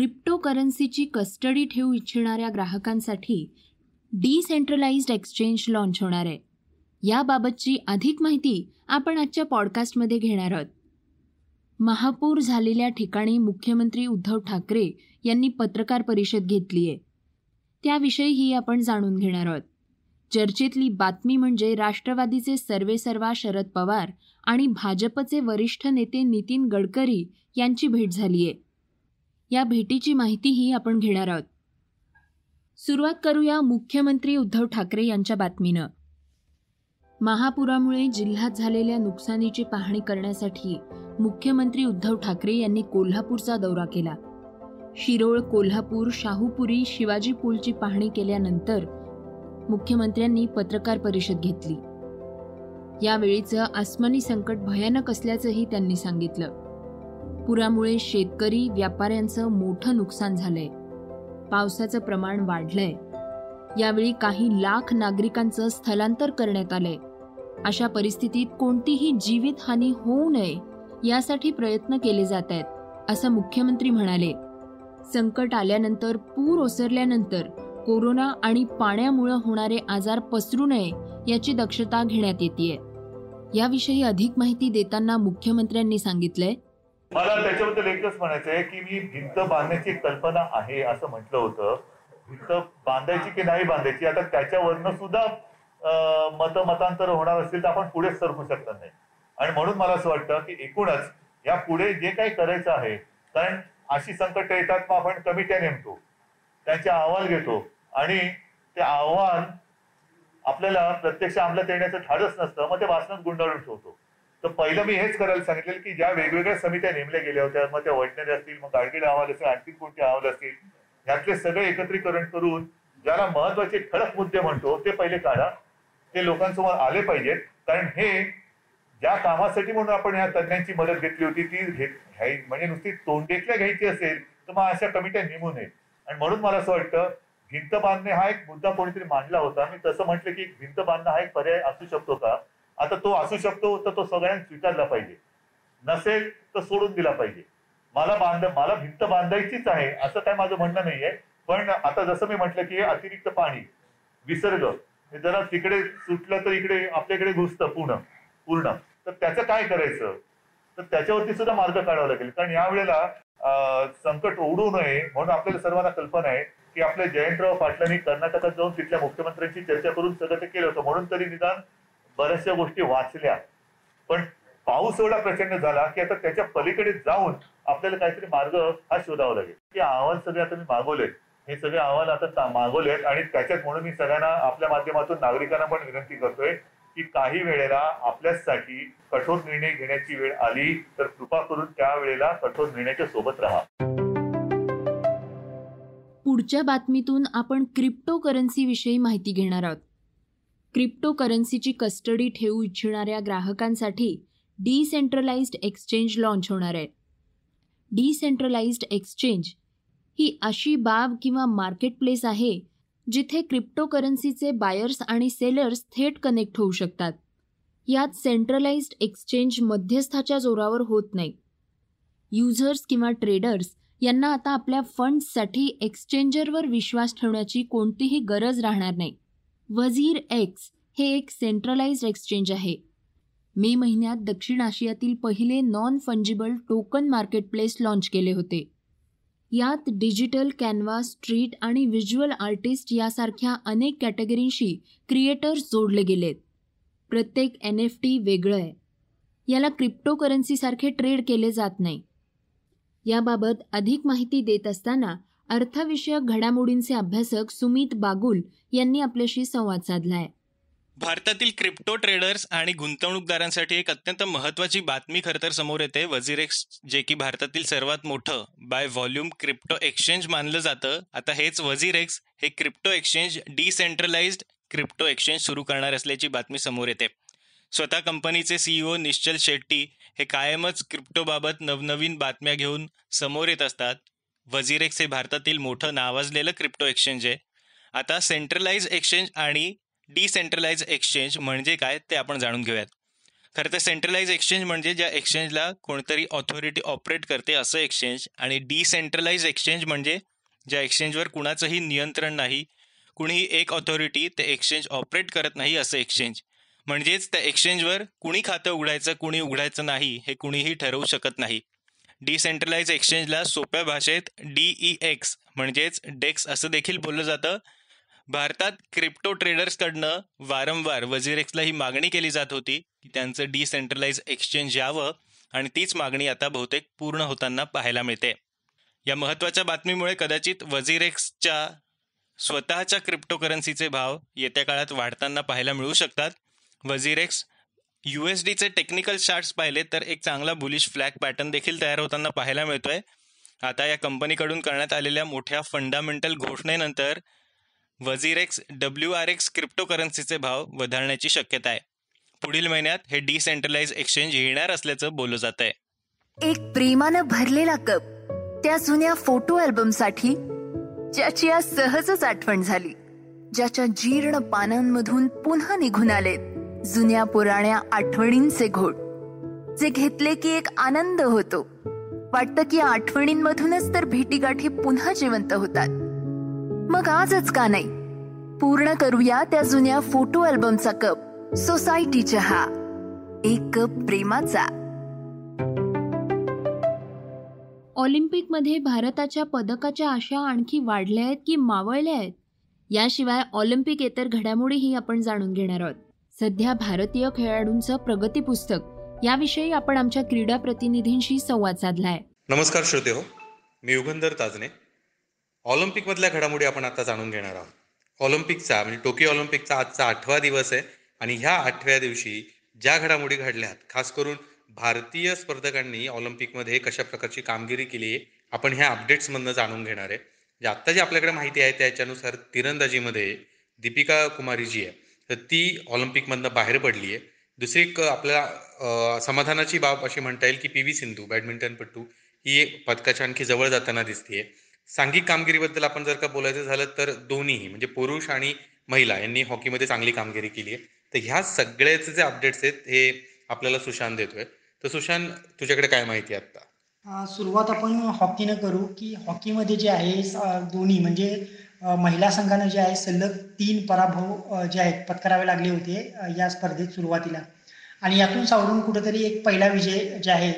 क्रिप्टोकरन्सीची custody ठेवू इच्छिणाऱ्या ग्राहकांसाठी डिसेंट्रलाइज्ड एक्सचेंज लॉन्च होणार आहे. याबाबतची अधिक माहिती आपण आजच्या पॉडकास्टमध्ये घेणार आहोत. महापूर झालेल्या ठिकाणी मुख्यमंत्री उद्धव ठाकरे यांनी पत्रकार परिषद घेतली आहे. त्याविषयीही आपण जाणून घेणार आहोत. चर्चेतली बातमी म्हणजे राष्ट्रवादीचे सर्वेसर्वा शरद पवार आणि भाजपचे वरिष्ठ नेते नितीन गडकरी यांची भेट झाली आहे. या भेटीची माहितीही आपण घेणार आहोत. सुरुवात करूया मुख्यमंत्री उद्धव ठाकरे यांच्या बातमीनं. महापुरामुळे जिल्ह्यात झालेल्या नुकसानीची पाहणी करण्यासाठी मुख्यमंत्री उद्धव ठाकरे यांनी कोल्हापूरचा दौरा केला. शिरोळ कोल्हापूर शाहूपुरी शिवाजी पूलची पाहणी केल्यानंतर मुख्यमंत्र्यांनी पत्रकार परिषद घेतली. यावेळीचं आसमानी संकट भयानक असल्याचंही त्यांनी सांगितलं. पुरामुळे शेतकरी व्यापाऱ्यांचं मोठं नुकसान झालंय. पावसाचं प्रमाण वाढलंय. यावेळी काही लाख नागरिकांचं स्थलांतर करण्यात आलंय. अशा परिस्थितीत कोणतीही जीवितहानी होऊ नये यासाठी प्रयत्न केले जात आहेत असं मुख्यमंत्री म्हणाले. संकट आल्यानंतर पूर ओसरल्यानंतर कोरोना आणि पाण्यामुळे होणारे आजार पसरू नये याची दक्षता घेण्यात येते याविषयी अधिक माहिती देताना मुख्यमंत्र्यांनी सांगितलंय मला त्याच्याबद्दल एकच म्हणायचं आहे की मी भिंत बांधण्याची कल्पना आहे असं म्हटलं होतं. भिंत बांधायची की नाही बांधायची? आता त्याच्यावरनं सुद्धा मत मतांतर होणार असतील तर आपण पुढेच सरकू शकणार नाही. आणि म्हणून मला असं वाटतं की एकूणच या पुढे जे काही करायचं आहे कारण अशी संकट येतात मग आपण कमिट्या नेमतो. त्यांचे अहवाल घेतो. आणि ते अहवाल आपल्याला प्रत्यक्ष अंमलात येण्याचं धाडच नसतं. मग ते वाचनात गुंडाळून ठेवतो. तर पहिलं मी हेच करायला सांगितलेलं की ज्या वेगवेगळ्या समित्या नेमल्या गेल्या होत्या मग त्या वैज्ञानिक असतील मग गाडगीड अहवाल असेल आणखी कोणते अहवाल असतील यातले सगळे एकत्रीकरण करून ज्याला महत्त्वाचे ठळक मुद्दे म्हणतो ते पहिले काढा. ते लोकांसमोर आले पाहिजेत. कारण हे ज्या कामासाठी म्हणून आपण या तज्ज्ञांची मदत घेतली होती ती घ्यायची म्हणजे नुसती तोंडेतल्या घ्यायची असेल तर मग अशा कमिट्या नेमू नये आणि म्हणून मला असं वाटतं भिंत बांधणे हा एक मुद्दा कोणीतरी मांडला होता. मी तसं म्हटलं की भिंत बांधणं हा एक पर्याय असू शकतो का? आता तो असू शकतो तर तो सगळ्यांनी स्वीकारला पाहिजे. नसेल तर सोडून दिला पाहिजे. मला बांध मला भिंत बांधायचीच आहे असं काय माझं म्हणणं नाहीये. पण आता जसं मी म्हटलं की अतिरिक्त पाणी विसर्ग हे जरा तिकडे सुटलं तर इकडे आपल्याकडे घुसतं पूर्ण पूर्ण. तर त्याचं काय करायचं? तर त्याच्यावरती सुद्धा मार्ग काढावा लागेल. कारण यावेळेला संकट ओढू नये म्हणून आपल्याला सर्वांना कल्पना आहे की आपल्या जयंतराव पाटलांनी कर्नाटकात जाऊन तिथल्या मुख्यमंत्र्यांची चर्चा करून सगळं ते केलं होतं. म्हणून तरी निदान बऱ्याचशा गोष्टी वाचल्या. पण पाऊस एवढा प्रचंड झाला की आता त्याच्या पलीकडे जाऊन आपल्याला काहीतरी मार्ग हा शोधावा लागेल. की अहवाल सगळे आता मी मागवले हे सगळे अहवाल आता मागवलेत आणि त्याच्यात म्हणून मी सगळ्यांना आपल्या माध्यमातून नागरिकांना पण विनंती करतोय की काही वेळेला आपल्यासाठी कठोर निर्णय घेण्याची वेळ आली तर कृपा करून त्या वेळेला कठोर निर्णयाच्या सोबत राहा. पुढच्या बातमीतून आपण क्रिप्टो करन्सी विषयी माहिती घेणार आहोत. क्रिप्टोकरन्सीची कस्टडी ठेवू इच्छिणाऱ्या ग्राहकांसाठी डिसेंट्रलाइज्ड एक्सचेंज लॉन्च होणार आहे. डिसेंट्रलाइज्ड एक्सचेंज ही अशी बाब किंवा मार्केट प्लेस आहे जिथे क्रिप्टोकरन्सीचे बायर्स आणि सेलर्स थेट कनेक्ट होऊ शकतात. यात सेंट्रलाइज्ड एक्सचेंज मध्यस्थाच्या जोरावर होत नाही. युजर्स किंवा ट्रेडर्स यांना आता आपल्या फंड्ससाठी एक्सचेंजरवर विश्वास ठेवण्याची कोणतीही गरज राहणार नाही. वझीर एक्स हे एक सेंट्रलाइज्ड एक्सचेंज आहे. मे महिन्यात दक्षिण आशियातील पहिले non fungible token marketplace launch केले होते. यात डिजिटल कॅनव्हास स्ट्रीट आणि व्हिज्युअल आर्टिस्ट यासारख्या अनेक कॅटेगरींशी क्रिएटर्स जोडले गेलेत. प्रत्येक एन एफ टी वेगळं आहे. याला क्रिप्टोकरन्सीसारखे ट्रेड केले जात नाही. याबाबत अधिक माहिती देत असताना अर्थविषयक घडामोडींचे अभ्यासक सुमित बागुल यांनी आपल्याशी संवाद साधलाय. भारतातील क्रिप्टो ट्रेडर्स आणि गुंतवणूकदारांसाठी एक अत्यंत महत्वाची बातमी खरं तर समोर येते. वझिरेक्स जे की भारतातील सर्वात मोठं बाय व्हॉल्यूम क्रिप्टो एक्सचेंज मानलं जातं. आता हेच वझिरेक्स हे crypto exchange decentralised crypto exchange सुरू करणार असल्याची बातमी समोर येते. स्वतः कंपनीचे सीईओ निश्चल शेट्टी हे कायमच क्रिप्टोबाबत नवनवीन बातम्या घेऊन समोर येत असतात. वझिरेक्स हे भारतातील मोठं नावाजलेलं क्रिप्टो एक्सचेंज आहे. आता सेंट्रलाइज एक्सचेंज आणि डिसेंट्रलाइज एक्सचेंज म्हणजे काय ते आपण जाणून घेऊयात. खरं तर सेंट्रलाइज एक्सचेंज म्हणजे ज्या एक्सचेंजला कोणतरी ऑथॉरिटी ऑपरेट करते असं एक्सचेंज आणि डिसेंट्रलाइज एक्सचेंज म्हणजे ज्या एक्सचेंजवर कुणाचंही नियंत्रण नाही कुणीही एक ऑथॉरिटी ते एक्सचेंज ऑपरेट करत नाही असं एक्सचेंज म्हणजेच त्या एक्सचेंजवर कुणी खातं उघडायचं कुणी उघडायचं नाही हे कुणीही ठरवू शकत नाही. डिसेंट्रलाइज एक्सचेंजला सोप्या भाषेत डीई एक्स म्हणजेच डेक्स असं देखील बोललं जातं. भारतात क्रिप्टो ट्रेडर्सकडनं वारंवार वजीर एक्सला ही मागणी केली जात होती की त्यांचं डिसेंट्रलाइज एक्सचेंज यावं आणि तीच मागणी आता बहुतेक पूर्ण होताना पाहायला मिळते. या महत्त्वाच्या बातमीमुळे कदाचित वजीर एक्सच्या स्वतःच्या क्रिप्टोकरन्सीचे भाव येत्या काळात वाढताना पाहायला मिळू शकतात. वजीर युएसडीचे यू एस डीचे टेक्निकल चार्ट्स पाहिले तर एक चांगला बुलिश फ्लॅग पॅटर्न देखील तयार होताना पाहायला मिळतोय. आता या कंपनीकडून करण्यात आलेल्या मोठ्या फंडामेंटल घोषणेनंतर WazirX W R X crypto करन्सीचे भाव वधारण्याची शक्यता आहे. पुढील महिन्यात हे डिसेंट्रलाइज एक्सचेंज येणार असल्याचं बोललं जात आहे एक प्रेमानं भरलेला कप त्या जुन्या फोटो अल्बमसाठी ज्याची आज सहजच आठवण झाली ज्याच्या जीर्ण पानांमधून पुन्हा निघून आलेत. जुन्या पुराण्या आठवणींचे घोट जे घेतले की एक आनंद होतो. वाटतं की आठवणींमधूनच तर भेटीगाठी पुन्हा जिवंत होतात. मग आजच का नाही? पूर्ण करूया त्या जुन्या फोटो अल्बमचा कप सोसायटी चहा एक कप प्रेमाचा. ऑलिम्पिकमध्ये भारताच्या पदकाच्या आशा आणखी वाढल्या आहेत की मावळल्या आहेत? याशिवाय ऑलिम्पिक येतर घडामोडीही आपण जाणून घेणार आहोत. सध्या भारतीय खेळाडूंचं प्रगती पुस्तक याविषयी आपण आमच्या क्रीडा प्रतिनिधींशी संवाद साधलाय. नमस्कार श्रोते हो मी युगंधर ताजने ऑलिम्पिकमधल्या घडामोडी आपण आता जाणून घेणार आहोत. ऑलिम्पिकचा म्हणजे टोकियो ऑलिम्पिकचा आजचा आठवा दिवस आहे आणि ह्या आठव्या दिवशी ज्या घडामोडी घडल्यात खास करून भारतीय स्पर्धकांनी ऑलिम्पिकमध्ये कशा प्रकारची कामगिरी केली आहे आपण ह्या अपडेट्समधनं जाणून घेणार आहे. जे आत्ता जी आपल्याकडे माहिती आहे त्याच्यानुसार तिरंदाजीमध्ये दीपिका कुमारी जी आहे. तर ती ऑलिम्पिकमधनं बाहेर पडली आहे दुसरी एक आपल्याला समाधानाची बाब अशी म्हणता येईल की पी व्ही सिंधू बॅडमिंटनपटू ही पदकाच्या आणखी जवळ जाताना दिसतीये. सांघिक कामगिरीबद्दल आपण जर का बोलायचं झालं तर दोन्हीही म्हणजे पुरुष आणि महिला यांनी हॉकीमध्ये चांगली कामगिरी केली आहे तर ह्या सगळ्याचे जे अपडेट्स आहेत हे आपल्याला सुशांत देतोय. तर सुशांत तुझ्याकडे काय माहिती आहे आता सुरुवात आपण हॉकीनं करू की हॉकीमध्ये जे आहे दोन्ही म्हणजे महिला संघानं जे आहे सलग तीन पराभव जे आहेत पत्करावे लागले होते या स्पर्धेत सुरुवातीला. आणि यातून सावरून कुठंतरी एक पहिला विजय जे आहे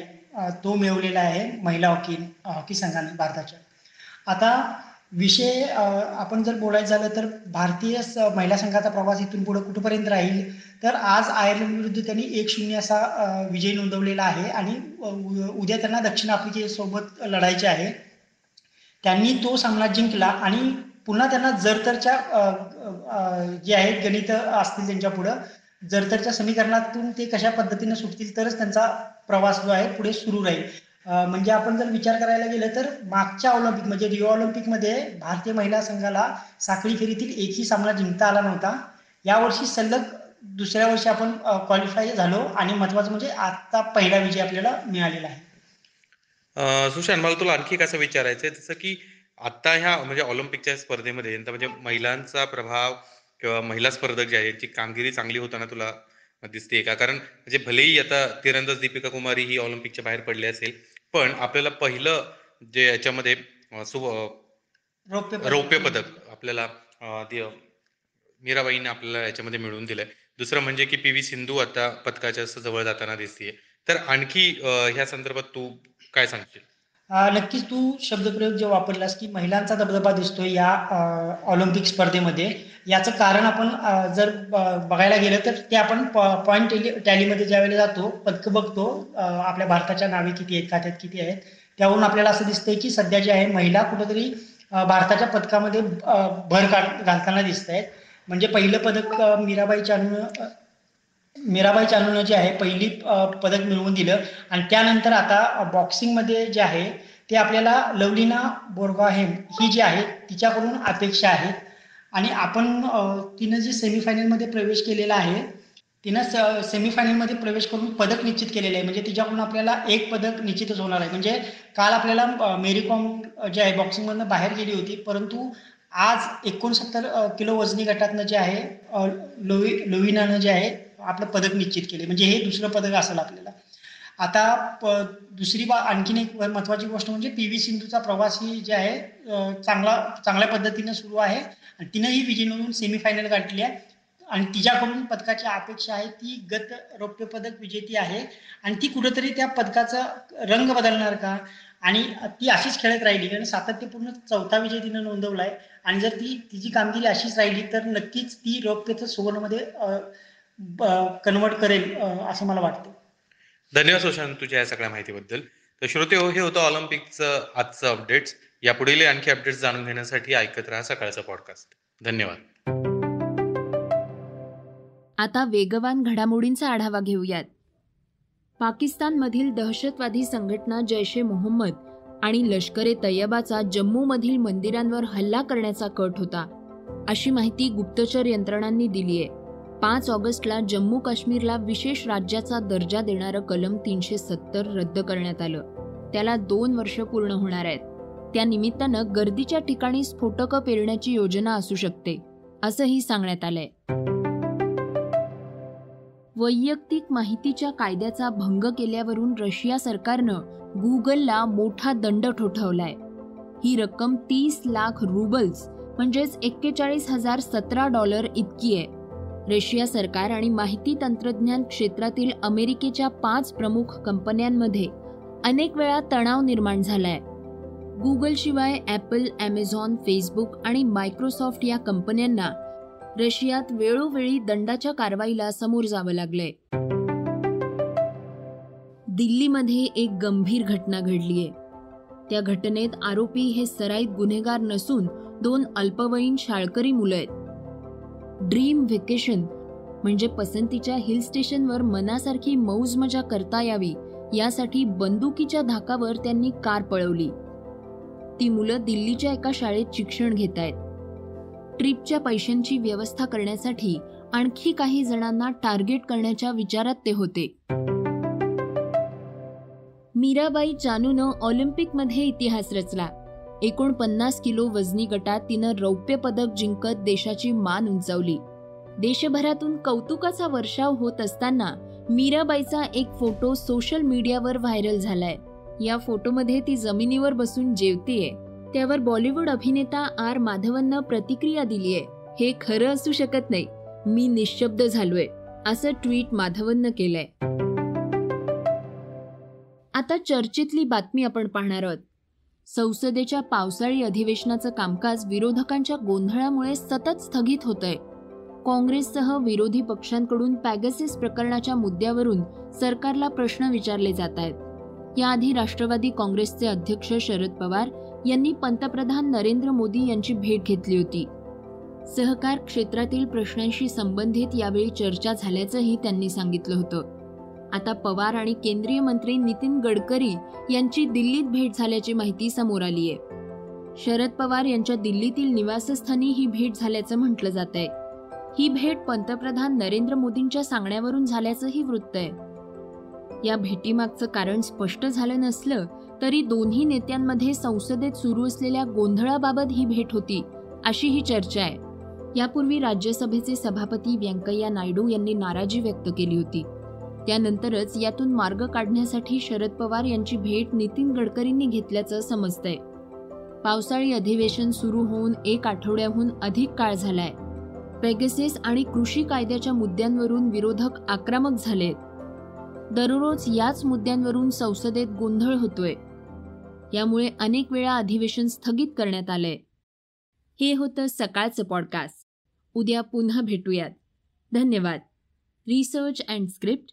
तो मिळवलेला आहे महिला हॉकी हॉकी संघाने भारताच्या. आता विषय आपण जर बोलायचं झालं तर भारतीय स- महिला संघाचा प्रवास इथून पुढे कुठपर्यंत राहील? तर आज आयर्लंड विरुद्ध त्यांनी एक शून्य असा विजय नोंदवलेला आहे आणि उ- उद्या त्यांना दक्षिण आफ्रिकेसोबत लढायचे आहे. त्यांनी तो सामना जिंकला आणि पुन्हा त्यांना जरतरच्या जे आहेत गणित असतील त्यांच्या पुढं जरतरच्या समीकरणातून ते कशा पद्धतीने सुटतील तरच त्यांचा प्रवास जो आहे पुढे सुरू राहील. म्हणजे आपण जर विचार करायला गेलं तर मागच्या ऑलिम्पिक म्हणजे रिओ ऑलिम्पिकमध्ये भारतीय महिला संघाला साखळी फेरीतील एकही सामना जिंकता आला नव्हता. यावर्षी सलग दुसऱ्या वर्षी आपण क्वालिफाय झालो आणि महत्वाचं म्हणजे आता पहिला विजय आपल्याला मिळालेला आहे. सुशांत मला तुला आणखी कसं विचारायचं जसं की आता ह्या म्हणजे ऑलिम्पिकच्या स्पर्धेमध्ये म्हणजे महिलांचा प्रभाव किंवा महिला स्पर्धक जे आहेत यांची कामगिरी चांगली होताना तुला दिसते का? कारण म्हणजे भलेही आता तिरंदाज दीपिका कुमारी ही ऑलिम्पिकच्या बाहेर पडली असेल पण आपल्याला पहिलं जे याच्यामध्ये रौप्य पदक. आपल्याला मीराबाईने आपल्याला याच्यामध्ये मिळवून दिलंय. दुसरं म्हणजे की पी व्ही सिंधू आता पदकाच्या जवळ जाताना दिसतीये. तर आणखी ह्या संदर्भात तू काय सांगशील? नक्कीच तू शब्दप्रयोग जे वापरलास की महिलांचा दबदबा दिसतोय या ऑलिम्पिक स्पर्धेमध्ये. याचं कारण आपण जर ब- बघायला गेलं तर ते आपण पॉईंट टॅली टॅलीमध्ये ज्यावेळेला जातो पदकं बघतो आपल्या भारताच्या नावे किती आहेत खात्यात किती आहेत त्यावरून आपल्याला असं दिसतंय की सध्या जे आहे महिला कुठेतरी भारताच्या पदकामध्ये भर काढ घालताना दिसत आहेत म्हणजे पहिलं पदक मीराबाई चानू मीराबाई चानूनं जे आहे पहिली पदक मिळवून दिलं. आणि त्यानंतर आता बॉक्सिंगमध्ये जे आहे ते आपल्याला लवलीना बोरगाहेम ही जी आहे तिच्याकडून अपेक्षा आहेत आणि आपण तिनं जे सेमीफायनलमध्ये प्रवेश केलेला आहे तिनं स सेमीफायनलमध्ये प्रवेश करून पदक निश्चित केलेलं आहे. म्हणजे तिच्याकडून आपल्याला एक पदक निश्चितच होणार आहे. म्हणजे काल आपल्याला मेरी कॉम जे आहे बॉक्सिंगमधनं बाहेर गेली होती. परंतु आज एकोणसत्तर किलो वजनी गटातनं जे आहे लोवी लोविनानं जे आहे आपलं पदक निश्चित केले. म्हणजे हे दुसरं पदक असेल आपल्याला. आता प दुसरी बा आणखीन एक महत्त्वाची गोष्ट म्हणजे पी व्ही सिंधूचा प्रवास ही जे आहे चांगला चांगल्या पद्धतीनं सुरू आहे. आणि तिनंही विजय नोंदवून सेमीफायनल गाठली आहे. आणि तिच्याकडून पदकाची अपेक्षा आहे. ती गत रौप्य पदक विजेती आहे. आणि ती कुठंतरी त्या पदकाचा रंग बदलणार का? आणि ती अशीच खेळत राहिली. कारण सातत्यपूर्ण चौथा विजय तिनं नोंदवला आहे आणि जर ती तिची कामगिरी अशीच राहिली तर नक्कीच ती रौप्यचं सुवर्णमध्ये कन्वर्ट करेल असं मला वाटतं. धन्यवाद सुशांत तुझ्या या सगळ्या माहितीबद्दल. तर श्रोते हो हे होतं ऑलिम्पिकचं आजचं अपडेट्स. या पुढील आणखी अपडेट्स जाणून घेण्यासाठी ऐकत राहा सकाळचं पॉडकास्ट धन्यवाद. आता वेगवान घडामोडींचा आढावा घेऊयात. पाकिस्तानमधील दहशतवादी संघटना जैश ए मोहम्मद आणि लष्कर ए तय्यबाचा जम्मूमधील मंदिरांवर हल्ला करण्याचा कट होता अशी माहिती गुप्तचर यंत्रणांनी दिली आहे पाच ऑगस्टला जम्मू काश्मीरला विशेष राज्याचा दर्जा देणारं कलम तीनशे सत्तर रद्द करण्यात आलं. त्याला दोन वर्ष पूर्ण होणार आहेत. त्या निमित्तानं गर्दीच्या ठिकाणी स्फोटकं पेरण्याची योजना असू शकते असंही सांगण्यात आलंय. वैयक्तिक माहितीच्या कायद्याचा भंग केल्यावरून रशिया सरकारनं गुगलला मोठा दंड ठोठावलाय. ही रक्कम तीस लाख रुबल्स म्हणजेच एक्केचाळीस हजार सतरा डॉलर इतकी आहे. रशिया सरकार आणि माहिती तंत्रज्ञान क्षेत्रातील अमेरिकेच्या पाच प्रमुख कंपन्यांमध्ये अनेक वेळा तणाव निर्माण झालाय. गुगलशिवाय ॲपल ॲमेझॉन फेसबुक आणि मायक्रोसॉफ्ट या कंपन्यांना रशियात वेळोवेळी दंडाच्या कारवाईला समोर जावं लागलंय. दिल्लीमध्ये एक गंभीर घटना घडलीय. त्या घटनेत आरोपी हे सराईत गुन्हेगार नसून दोन अल्पवयीन शाळकरी मुलं आहेत. ड्रीम व्हेकेशन म्हणजे पसंतीच्या हिल स्टेशनवर मनासारखी मौज मजा करता यावी यासाठी बंदुकीच्या धाकावर त्यांनी कार पळवली. ती मुलं दिल्लीच्या एका शाळेत शिक्षण घेत आहेत ट्रिपच्या पैशांची व्यवस्था करण्यासाठी आणखी काही जणांना टार्गेट करण्याच्या विचारात ते होते. मीराबाई चानूनं ऑलिम्पिकमध्ये इतिहास रचला. एकोणपन्नास किलो वजनी गटात तिनं रौप्य पदक जिंकत देशाची मान उंचावली. देशभरातून कौतुकाचा वर्षाव होत असताना मीराबाईचा एक फोटो सोशल मीडियावर व्हायरल झालाय. या फोटोमध्ये ती जमिनीवर बसून जेवतीये. त्यावर बॉलिवूड अभिनेता आर माधवननं प्रतिक्रिया दिलीय. हे खरं असू शकत नाही. मी निशब्द झालोय असं ट्विट माधवननं केलंय. आता चर्चेतली बातमी आपण पाहणार आहोत. संसदेच्या पावसाळी अधिवेशनाचं कामकाज विरोधकांच्या गोंधळामुळे सतत स्थगित होतंय. काँग्रेससह विरोधी पक्षांकडून पॅगसिस प्रकरणाच्या मुद्द्यावरून सरकारला प्रश्न विचारले जात आहेत. याआधी राष्ट्रवादी काँग्रेसचे अध्यक्ष शरद पवार यांनी पंतप्रधान नरेंद्र मोदी यांची भेट घेतली होती. सहकार क्षेत्रातील प्रश्नांशी संबंधित यावेळी चर्चा झाल्याचंही त्यांनी सांगितलं होतं. आता पवार आणि केंद्रीय मंत्री नितीन गडकरी यांची दिल्लीत भेट झाल्याची माहिती समोर आली आहे. शरद पवार यांच्या दिल्लीतील निवासस्थानी ही भेट झाल्याचं म्हटलं जात आहे. ही भेट पंतप्रधान नरेंद्र मोदींच्या सांगण्यावरून झाल्याचंही वृत्त आहे. या भेटीमागचं कारण स्पष्ट झालं नसलं तरी दोन्ही नेत्यांमध्ये संसदेत सुरू असलेल्या गोंधळाबाबत ही भेट होती अशी ही चर्चा आहे. यापूर्वी राज्यसभेचे सभापती व्यंकय्या नायडू यांनी नाराजी व्यक्त केली होती. त्यानंतरच यातून मार्ग काढण्यासाठी शरद पवार यांची भेट नितीन गडकरींनी घेतल्याचं समजतंय. पावसाळी अधिवेशन सुरू होऊन एक आठवड्याहून अधिक काळ झालाय. पेगेसेस आणि कृषी कायद्याच्या मुद्द्यांवरून विरोधक आक्रमक झालेत. दररोज याच मुद्द्यांवरून संसदेत गोंधळ होतोय. यामुळे अनेक वेळा अधिवेशन स्थगित करण्यात आलंय. हे होतं सकाळचं पॉडकास्ट उद्या पुन्हा भेटूयात. धन्यवाद. Research and script